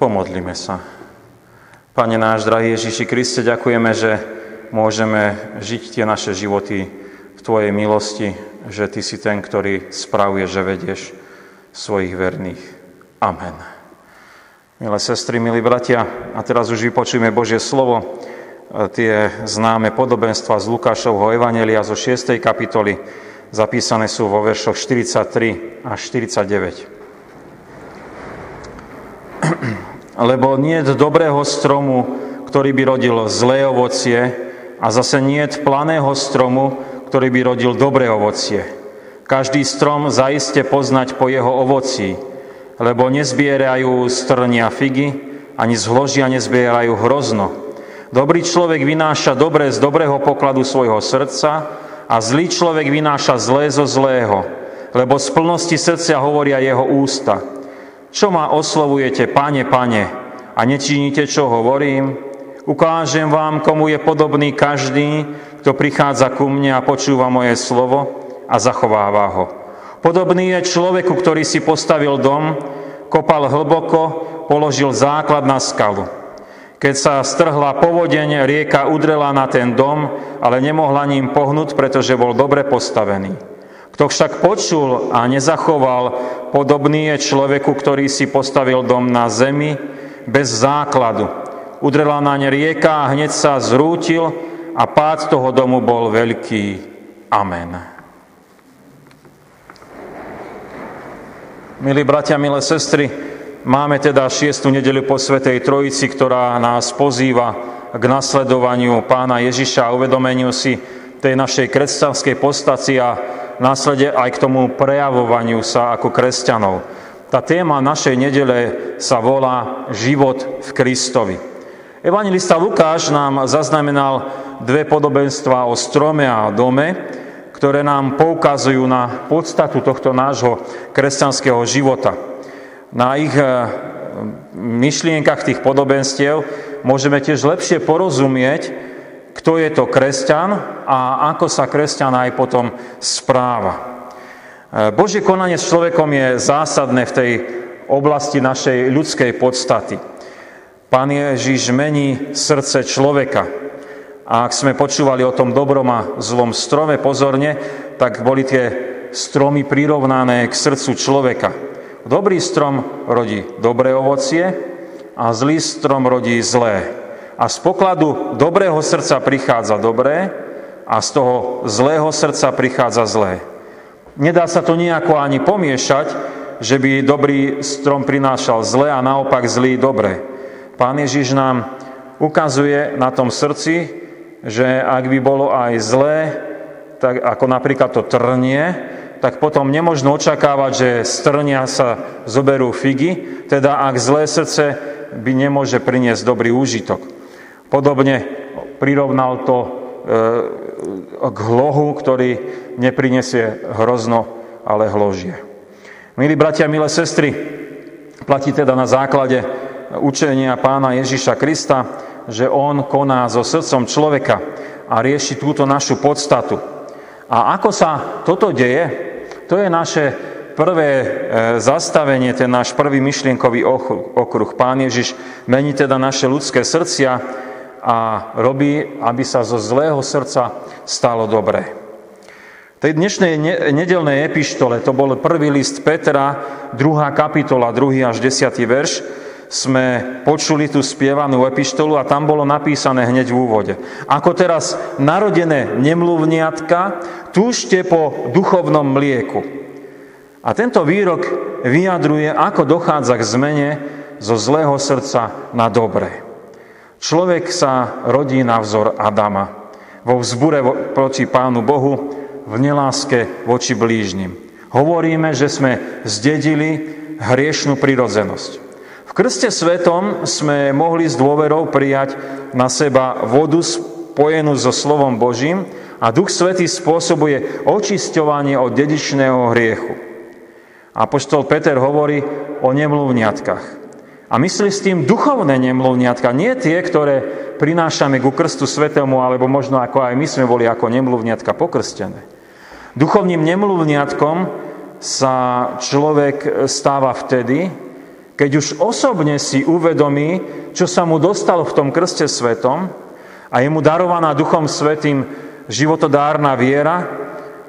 Pomodlíme sa. Pane náš, drahý Ježiši Kriste, ďakujeme, že môžeme žiť tie naše životy v Tvojej milosti, že Ty si ten, ktorý spravuje, že vedieš svojich verných. Amen. Milé sestry, milí bratia, a teraz už vypočujeme Božie slovo, tie známe podobenstva z Lukášovho Evanelia zo 6. kapitoly, zapísané sú vo veršoch 43 až 49 lebo nie je dobrého stromu, ktorý by rodil zlé ovocie a zase nie je planého stromu, ktorý by rodil dobré ovocie. Každý strom zaiste poznať po jeho ovocí, lebo nezbierajú strnia figy, ani z hložia nezbierajú hrozno. Dobrý človek vynáša dobré z dobrého pokladu svojho srdca a zlý človek vynáša zlé zo zlého, lebo z plnosti srdcia hovoria jeho ústa. Čo ma oslovujete, pane, pane, a nečiníte, čo hovorím? Ukážem vám, komu je podobný každý, kto prichádza ku mne a počúva moje slovo a zachováva ho. Podobný je človeku, ktorý si postavil dom, kopal hlboko, položil základ na skalu. Keď sa strhla povodeň, rieka udrela na ten dom, ale nemohla ním pohnúť, pretože bol dobre postavený. Kto však počul a nezachoval, podobný je človeku, ktorý si postavil dom na zemi bez základu. Udrela na ne rieka a hneď sa zrútil a pád toho domu bol veľký. Amen. Milí bratia, milé sestry, máme teda šiestu nedelu po Svetej Trojici, ktorá nás pozýva k nasledovaniu pána Ježiša a uvedomeniu si tej našej kresťanskej postaci a následne aj k tomu prejavovaniu sa ako kresťanov. Tá téma našej nedele sa volá Život v Kristovi. Evangelista Lukáš nám zaznamenal dve podobenstva o strome a dome, ktoré nám poukazujú na podstatu tohto nášho kresťanského života. Na ich eh, myšlienkach tých podobenstiev môžeme tiež lepšie porozumieť, kto je to kresťan a ako sa kresťan aj potom správa. E, Božie konanie s človekom je zásadné v tej oblasti našej ľudskej podstaty. Pán Ježiš mení srdce človeka. A ak sme počúvali o tom dobrom a zlom strome pozorne, tak boli tie stromy prirovnané k srdcu človeka. Dobrý strom rodí dobré ovocie a zlý strom rodí zlé a z pokladu dobrého srdca prichádza dobré a z toho zlého srdca prichádza zlé. Nedá sa to nejako ani pomiešať, že by dobrý strom prinášal zlé a naopak zlý dobré. Pán Ježiš nám ukazuje na tom srdci, že ak by bolo aj zlé, tak ako napríklad to trnie, tak potom nemožno očakávať, že z trnia sa zoberú figy, teda ak zlé srdce by nemôže priniesť dobrý úžitok. Podobne prirovnal to e, k hlohu, ktorý neprinesie hrozno, ale hložie. Milí bratia, milé sestry, platí teda na základe učenia pána Ježiša Krista, že on koná so srdcom človeka a rieši túto našu podstatu. A ako sa toto deje, to je naše prvé e, zastavenie, ten náš prvý myšlienkový okruh. Pán Ježiš mení teda naše ľudské srdcia a robí, aby sa zo zlého srdca stalo dobré. V tej dnešnej nedelnej epištole, to bol prvý list Petra, druhá kapitola, druhý až desiatý verš, sme počuli tú spievanú epištolu a tam bolo napísané hneď v úvode. Ako teraz narodené nemluvniatka, túžte po duchovnom mlieku. A tento výrok vyjadruje, ako dochádza k zmene zo zlého srdca na dobré. Človek sa rodí na vzor Adama. Vo vzbure proti Pánu Bohu, v neláske voči blížnym. Hovoríme, že sme zdedili hriešnú prirodzenosť. V krste svetom sme mohli s dôverou prijať na seba vodu spojenú so slovom Božím a Duch Svetý spôsobuje očisťovanie od dedičného hriechu. Apoštol Peter hovorí o nemluvniatkách. A myslí s tým duchovné nemluvniatka, nie tie, ktoré prinášame ku krstu svetému, alebo možno ako aj my sme boli ako nemluvniatka pokrstené. Duchovným nemluvniatkom sa človek stáva vtedy, keď už osobne si uvedomí, čo sa mu dostalo v tom krste svetom a je mu darovaná Duchom Svetým životodárna viera,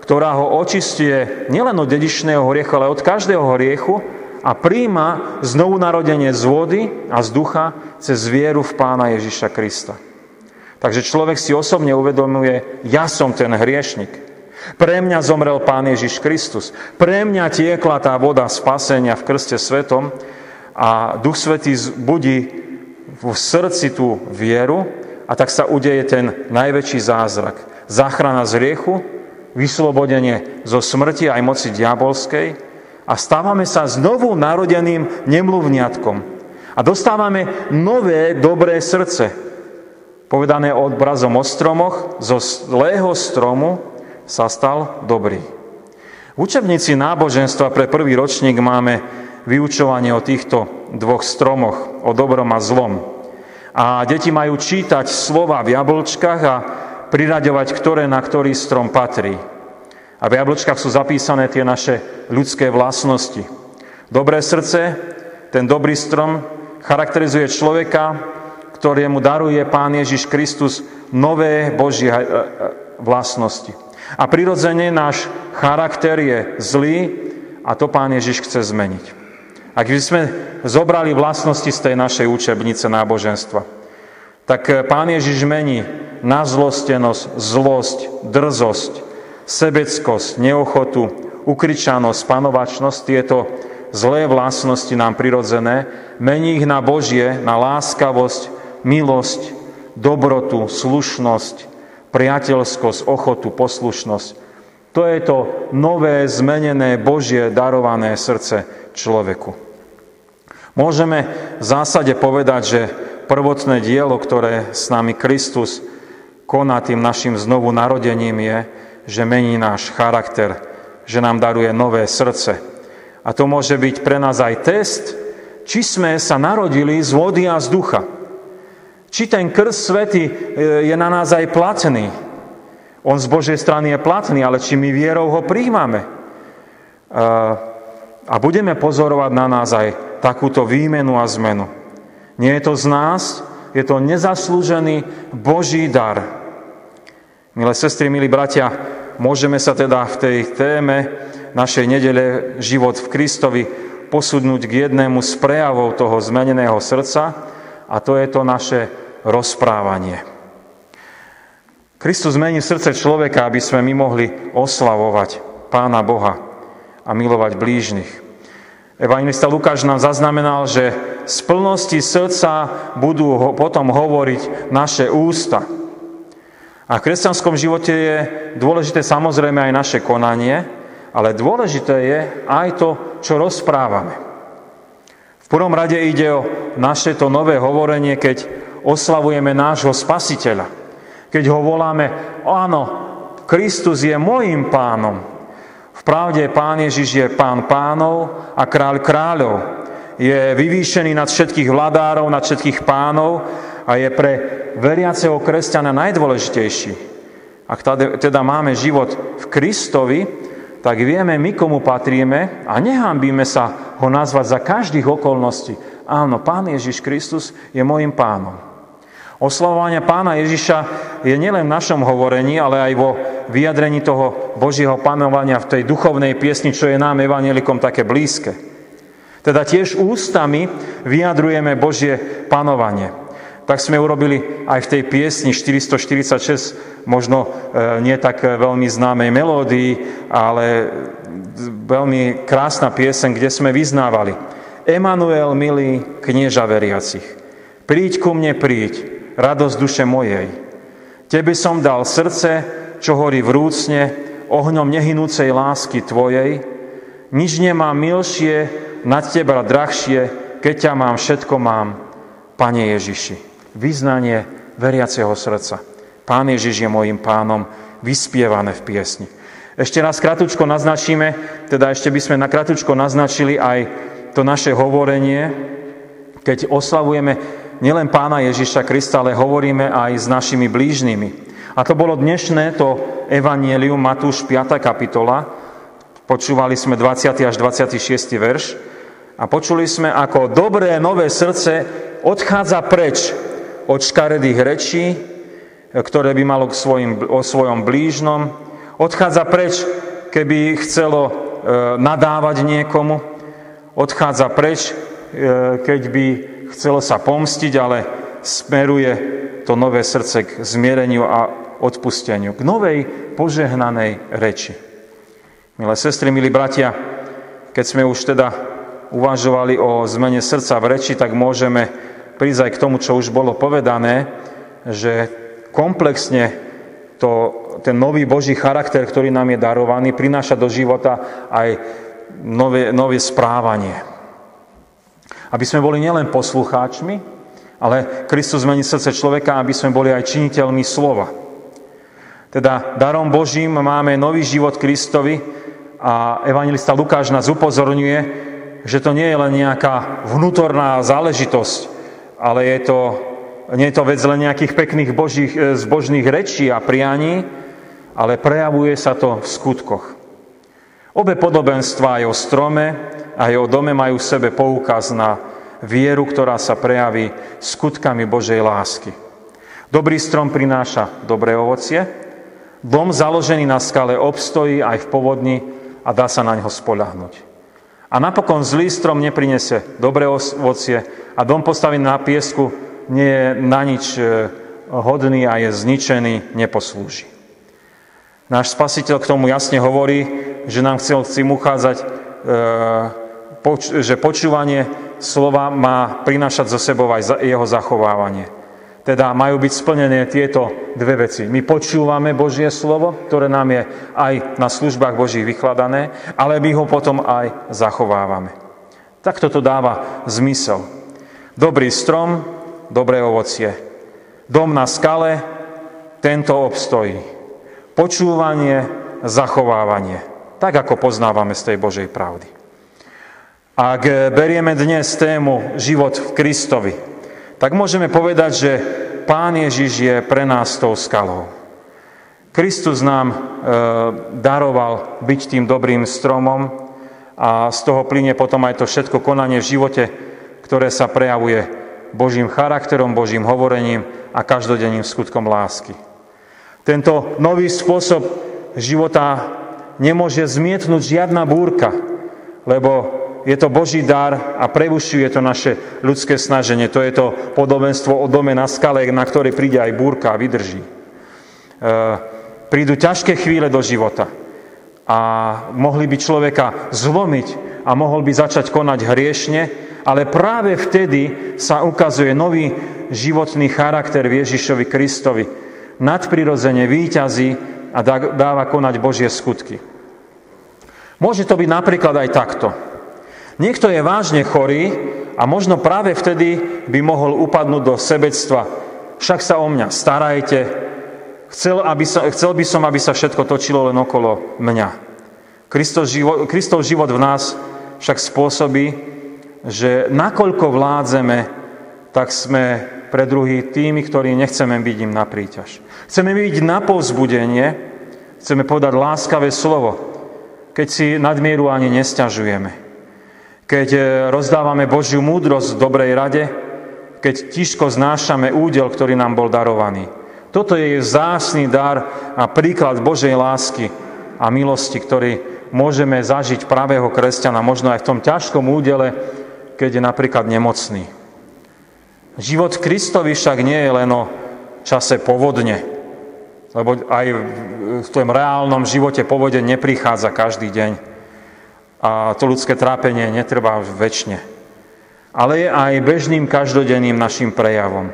ktorá ho očistuje nielen od dedičného hriechu, ale od každého hriechu a príjma znovu narodenie z vody a z ducha cez vieru v Pána Ježiša Krista. Takže človek si osobne uvedomuje, ja som ten hriešnik. Pre mňa zomrel Pán Ježiš Kristus. Pre mňa tiekla tá voda spasenia v krste svetom a Duch Svetý budí v srdci tú vieru a tak sa udeje ten najväčší zázrak. Záchrana z riechu, vyslobodenie zo smrti aj moci diabolskej a stávame sa znovu narodeným nemluvňatkom. A dostávame nové dobré srdce. Povedané obrazom o stromoch, zo zlého stromu sa stal dobrý. V učebnici náboženstva pre prvý ročník máme vyučovanie o týchto dvoch stromoch, o dobrom a zlom. A deti majú čítať slova v jablčkách a priraďovať, ktoré na ktorý strom patrí. A v jablčkách sú zapísané tie naše ľudské vlastnosti. Dobré srdce, ten dobrý strom, charakterizuje človeka, ktorému daruje Pán Ježiš Kristus nové Božie eh, eh, vlastnosti. A prirodzene náš charakter je zlý a to Pán Ježiš chce zmeniť. Ak by sme zobrali vlastnosti z tej našej učebnice náboženstva, tak eh, Pán Ježiš mení nazlostenosť, zlosť, drzosť, sebeckosť, neochotu, ukričanosť, panovačnosť, tieto zlé vlastnosti nám prirodzené, mení ich na Božie, na láskavosť, milosť, dobrotu, slušnosť, priateľskosť, ochotu, poslušnosť. To je to nové, zmenené, Božie darované srdce človeku. Môžeme v zásade povedať, že prvotné dielo, ktoré s nami Kristus koná tým našim znovu narodením je, že mení náš charakter, že nám daruje nové srdce. A to môže byť pre nás aj test, či sme sa narodili z vody a z ducha. Či ten krst svety e, je na nás aj platný. On z Božej strany je platný, ale či my vierou ho príjmame. E, a budeme pozorovať na nás aj takúto výmenu a zmenu. Nie je to z nás, je to nezaslúžený Boží dar, Milé sestry, milí bratia, môžeme sa teda v tej téme našej nedele Život v Kristovi posudnúť k jednému z prejavov toho zmeneného srdca a to je to naše rozprávanie. Kristus zmení srdce človeka, aby sme my mohli oslavovať Pána Boha a milovať blížnych. Evangelista Lukáš nám zaznamenal, že z plnosti srdca budú potom hovoriť naše ústa. A v kresťanskom živote je dôležité samozrejme aj naše konanie, ale dôležité je aj to, čo rozprávame. V prvom rade ide o naše to nové hovorenie, keď oslavujeme nášho spasiteľa. Keď ho voláme, áno, Kristus je môjim pánom. V pravde Pán Ježiš je pán pánov a kráľ kráľov. Je vyvýšený nad všetkých vladárov, nad všetkých pánov a je pre veriaceho kresťana najdôležitejší. Ak teda máme život v Kristovi, tak vieme my, komu patríme a nehambíme sa ho nazvať za každých okolností. Áno, Pán Ježiš Kristus je môjim pánom. Oslavovanie Pána Ježiša je nielen v našom hovorení, ale aj vo vyjadrení toho Božieho panovania v tej duchovnej piesni, čo je nám evanelikom také blízke. Teda tiež ústami vyjadrujeme Božie panovanie tak sme urobili aj v tej piesni 446, možno e, nie tak veľmi známej melódii, ale veľmi krásna piesen, kde sme vyznávali. Emanuel, milý knieža veriacich, príď ku mne, príď, radosť duše mojej. Tebe som dal srdce, čo horí vrúcne, ohňom nehynúcej lásky tvojej. Nič nemám milšie, nad teba drahšie, keď ťa mám, všetko mám, Pane Ježiši vyznanie veriaceho srdca. Pán Ježiš je môjim pánom, vyspievané v piesni. Ešte raz kratučko naznačíme, teda ešte by sme na kratučko naznačili aj to naše hovorenie, keď oslavujeme nielen pána Ježiša Krista, ale hovoríme aj s našimi blížnymi. A to bolo dnešné, to Evangelium Matúš 5. kapitola. Počúvali sme 20. až 26. verš. A počuli sme, ako dobré nové srdce odchádza preč od škaredých rečí, ktoré by malo k svojim, o svojom blížnom. Odchádza preč, keby chcelo e, nadávať niekomu. Odchádza preč, e, keď by chcelo sa pomstiť, ale smeruje to nové srdce k zmiereniu a odpusteniu, k novej požehnanej reči. Milé sestry, milí bratia, keď sme už teda uvažovali o zmene srdca v reči, tak môžeme prísť aj k tomu, čo už bolo povedané, že komplexne to, ten nový Boží charakter, ktorý nám je darovaný, prináša do života aj nové, nové správanie. Aby sme boli nielen poslucháčmi, ale Kristus zmení srdce človeka, aby sme boli aj činiteľmi slova. Teda darom Božím máme nový život Kristovi a evangelista Lukáš nás upozorňuje, že to nie je len nejaká vnútorná záležitosť, ale je to, nie je to vec len nejakých pekných božích, e, zbožných rečí a prianí, ale prejavuje sa to v skutkoch. Obe podobenstva aj o strome, aj o dome majú v sebe poukaz na vieru, ktorá sa prejaví skutkami Božej lásky. Dobrý strom prináša dobré ovocie, dom založený na skale obstojí aj v povodni a dá sa na ňo spolahnuť. A napokon zlý strom neprinese dobré ovocie a dom postavený na piesku nie je na nič e, hodný a je zničený, neposlúži. Náš spasiteľ k tomu jasne hovorí, že nám chcel chci uchádzať, e, že počúvanie slova má prinášať zo sebou aj jeho zachovávanie. Teda majú byť splnené tieto dve veci. My počúvame Božie slovo, ktoré nám je aj na službách Božích vykladané, ale my ho potom aj zachovávame. Tak toto dáva zmysel. Dobrý strom, dobré ovocie. Dom na skale, tento obstojí. Počúvanie, zachovávanie. Tak, ako poznávame z tej Božej pravdy. Ak berieme dnes tému život v Kristovi, tak môžeme povedať, že Pán Ježiš je pre nás tou skalou. Kristus nám e, daroval byť tým dobrým stromom a z toho plyne potom aj to všetko konanie v živote, ktoré sa prejavuje Božím charakterom, Božím hovorením a každodenným skutkom lásky. Tento nový spôsob života nemôže zmietnúť žiadna búrka, lebo je to Boží dar a prevušuje to naše ľudské snaženie. To je to podobenstvo o dome na skale, na ktorej príde aj búrka a vydrží. E, prídu ťažké chvíle do života a mohli by človeka zlomiť a mohol by začať konať hriešne, ale práve vtedy sa ukazuje nový životný charakter Ježišovi Kristovi. Nadprirodzene výťazí a dáva konať Božie skutky. Môže to byť napríklad aj takto. Niekto je vážne chorý a možno práve vtedy by mohol upadnúť do sebectva. Však sa o mňa starajte, chcel, aby sa, chcel by som, aby sa všetko točilo len okolo mňa. Kristov život, Kristov život v nás však spôsobí, že nakoľko vládzeme, tak sme pre druhý tými, ktorí nechceme byť im na príťaž. Chceme byť na povzbudenie, chceme povedať láskavé slovo, keď si nadmieru ani nestiažujeme keď e, rozdávame Božiu múdrosť v dobrej rade, keď tiško znášame údel, ktorý nám bol darovaný. Toto je zásny dar a príklad Božej lásky a milosti, ktorý môžeme zažiť pravého kresťana, možno aj v tom ťažkom údele, keď je napríklad nemocný. Život Kristovi však nie je len o čase povodne, lebo aj v tom reálnom živote povodeň neprichádza každý deň a to ľudské trápenie netrvá väčšine. Ale je aj bežným každodenným našim prejavom.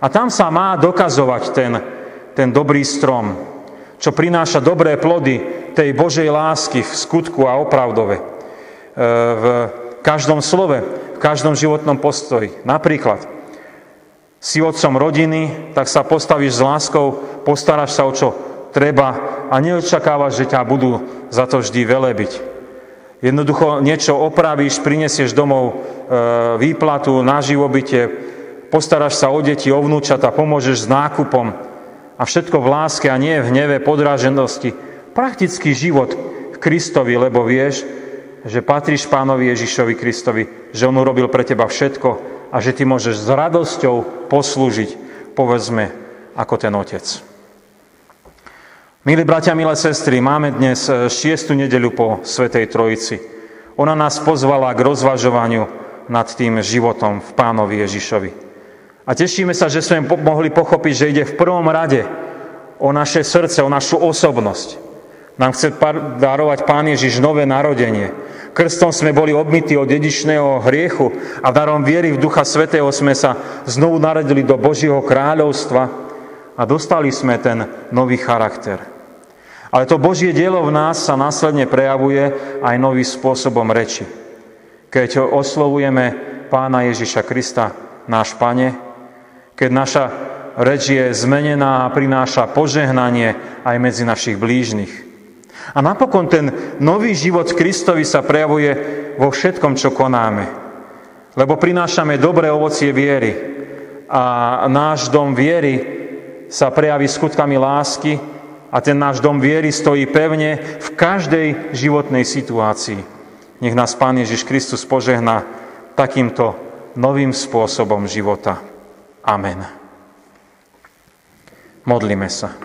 A tam sa má dokazovať ten, ten dobrý strom, čo prináša dobré plody tej Božej lásky v skutku a opravdove. E, v každom slove, v každom životnom postoji. Napríklad, si otcom rodiny, tak sa postavíš s láskou, postaráš sa o čo treba a neočakávaš, že ťa budú za to vždy velebiť. Jednoducho niečo opravíš, prinesieš domov e, výplatu na živobytie, postaráš sa o deti, o vnúčata, pomôžeš s nákupom a všetko v láske a nie v hneve, podráženosti. Praktický život v Kristovi, lebo vieš, že patríš pánovi Ježišovi Kristovi, že on urobil pre teba všetko a že ty môžeš s radosťou poslúžiť, povedzme, ako ten Otec. Milí bratia, milé sestry, máme dnes e, šiestu nedeľu po Svetej Trojici. Ona nás pozvala k rozvažovaniu nad tým životom v pánovi Ježišovi. A tešíme sa, že sme mohli pochopiť, že ide v prvom rade o naše srdce, o našu osobnosť. Nám chce darovať Pán Ježiš nové narodenie. Krstom sme boli obmytí od dedičného hriechu a darom viery v Ducha Svetého sme sa znovu narodili do Božieho kráľovstva a dostali sme ten nový charakter. Ale to Božie dielo v nás sa následne prejavuje aj novým spôsobom reči. Keď oslovujeme Pána Ježiša Krista, náš Pane, keď naša reč je zmenená a prináša požehnanie aj medzi našich blížnych. A napokon ten nový život Kristovi sa prejavuje vo všetkom, čo konáme. Lebo prinášame dobré ovocie viery a náš dom viery sa prejaví skutkami lásky a ten náš dom viery stojí pevne v každej životnej situácii. Nech nás Pán Ježiš Kristus požehná takýmto novým spôsobom života. Amen. Modlíme sa.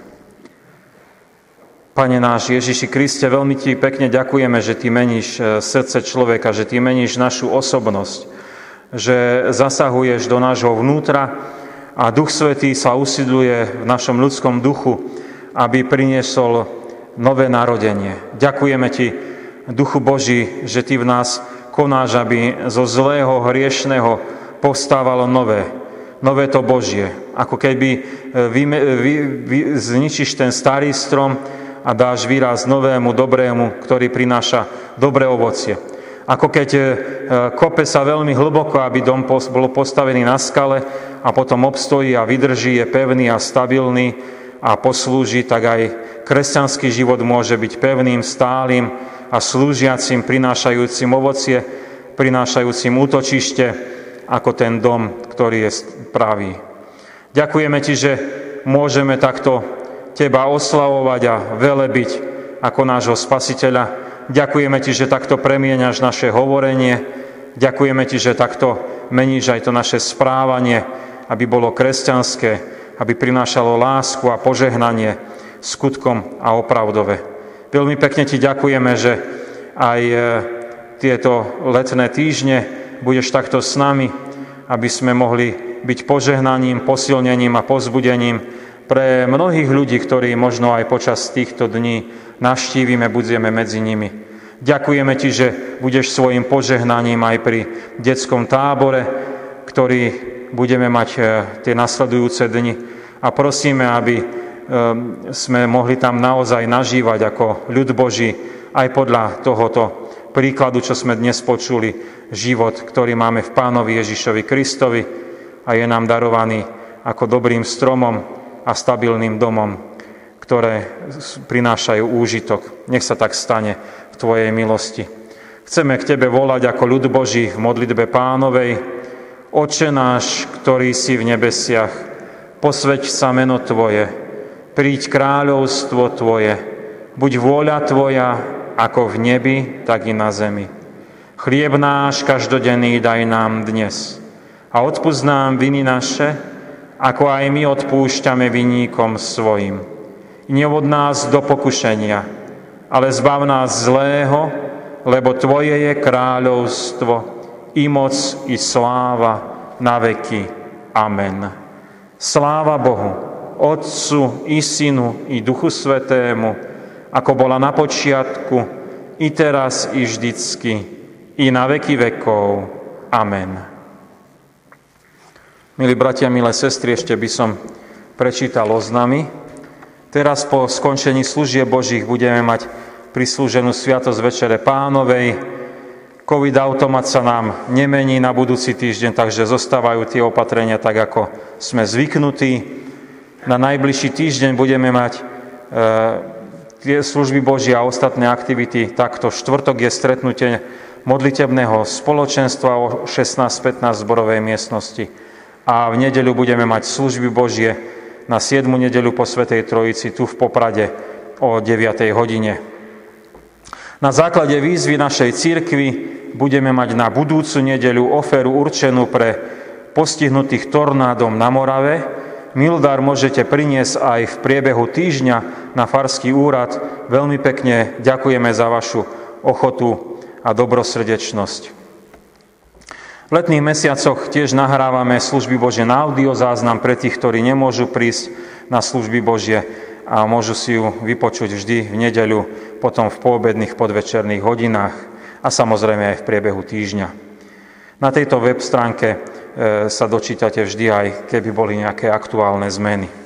Pane náš Ježiši Kriste, veľmi Ti pekne ďakujeme, že Ty meníš e, srdce človeka, že Ty meníš našu osobnosť, že zasahuješ do nášho vnútra a Duch Svetý sa usidluje v našom ľudskom duchu, aby priniesol nové narodenie. Ďakujeme Ti, Duchu Boží, že Ty v nás konáš, aby zo zlého, hriešného povstávalo nové, nové to Božie. Ako keby e, vy, vy, vy, zničíš ten starý strom, a dáš výraz novému, dobrému, ktorý prináša dobré ovocie. Ako keď e, kope sa veľmi hlboko, aby dom bol postavený na skale a potom obstojí a vydrží, je pevný a stabilný a poslúži, tak aj kresťanský život môže byť pevným, stálym a slúžiacim, prinášajúcim ovocie, prinášajúcim útočište, ako ten dom, ktorý je pravý. Ďakujeme Ti, že môžeme takto Teba oslavovať a velebiť ako nášho spasiteľa. Ďakujeme Ti, že takto premieňaš naše hovorenie. Ďakujeme Ti, že takto meníš aj to naše správanie, aby bolo kresťanské, aby prinášalo lásku a požehnanie skutkom a opravdove. Veľmi pekne Ti ďakujeme, že aj e, tieto letné týždne budeš takto s nami, aby sme mohli byť požehnaním, posilnením a pozbudením pre mnohých ľudí, ktorí možno aj počas týchto dní navštívime, budeme medzi nimi. Ďakujeme Ti, že budeš svojim požehnaním aj pri detskom tábore, ktorý budeme mať e, tie nasledujúce dni. A prosíme, aby e, sme mohli tam naozaj nažívať ako ľud Boží, aj podľa tohoto príkladu, čo sme dnes počuli, život, ktorý máme v Pánovi Ježišovi Kristovi a je nám darovaný ako dobrým stromom, a stabilným domom, ktoré prinášajú úžitok. Nech sa tak stane v Tvojej milosti. Chceme k Tebe volať ako ľud Boží v modlitbe pánovej. Oče náš, ktorý si v nebesiach, posveď sa meno Tvoje, príď kráľovstvo Tvoje, buď vôľa Tvoja, ako v nebi, tak i na zemi. Chlieb náš každodenný daj nám dnes a odpúsť nám viny naše, ako aj my odpúšťame vinníkom svojim. Nevod nás do pokušenia, ale zbav nás zlého, lebo Tvoje je kráľovstvo, i moc, i sláva na veky. Amen. Sláva Bohu, Otcu, i Synu, i Duchu Svetému, ako bola na počiatku, i teraz, i vždycky, i na veky vekov. Amen. Milí bratia, milé sestry, ešte by som prečítal oznamy. Teraz po skončení služie Božích budeme mať prislúženú Sviatosť Večere Pánovej. Covid automat sa nám nemení na budúci týždeň, takže zostávajú tie opatrenia tak, ako sme zvyknutí. Na najbližší týždeň budeme mať e, tie služby Boží a ostatné aktivity. Takto štvrtok je stretnutie modlitebného spoločenstva o 16.15 zborovej miestnosti a v nedeľu budeme mať služby Božie na 7. nedeľu po Svetej Trojici tu v Poprade o 9. hodine. Na základe výzvy našej církvy budeme mať na budúcu nedeľu oferu určenú pre postihnutých tornádom na Morave. Mildár môžete priniesť aj v priebehu týždňa na Farský úrad. Veľmi pekne ďakujeme za vašu ochotu a dobrosrdečnosť. V letných mesiacoch tiež nahrávame služby Bože na audio záznam pre tých, ktorí nemôžu prísť na služby Božie a môžu si ju vypočuť vždy v nedeľu, potom v poobedných podvečerných hodinách a samozrejme aj v priebehu týždňa. Na tejto web stránke e, sa dočítate vždy aj, keby boli nejaké aktuálne zmeny.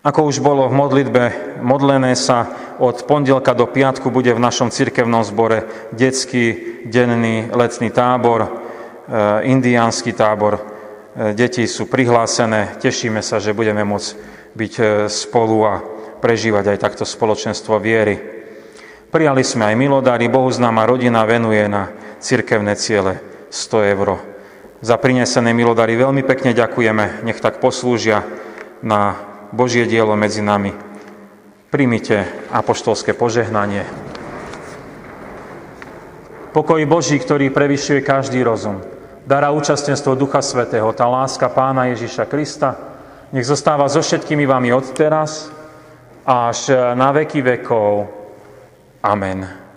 Ako už bolo v modlitbe modlené sa, od pondelka do piatku bude v našom cirkevnom zbore detský denný letný tábor, e, indiánsky tábor. E, deti sú prihlásené, tešíme sa, že budeme môcť byť e, spolu a prežívať aj takto spoločenstvo viery. Prijali sme aj milodári, Bohuznáma rodina venuje na cirkevné ciele 100 eur. Za prinesené milodári veľmi pekne ďakujeme, nech tak poslúžia na Božie dielo medzi nami. Primite apoštolské požehnanie. Pokoj Boží, ktorý prevyšuje každý rozum, dará účastenstvo Ducha Svetého, tá láska Pána Ježiša Krista, nech zostáva so všetkými vami od teraz až na veky vekov. Amen.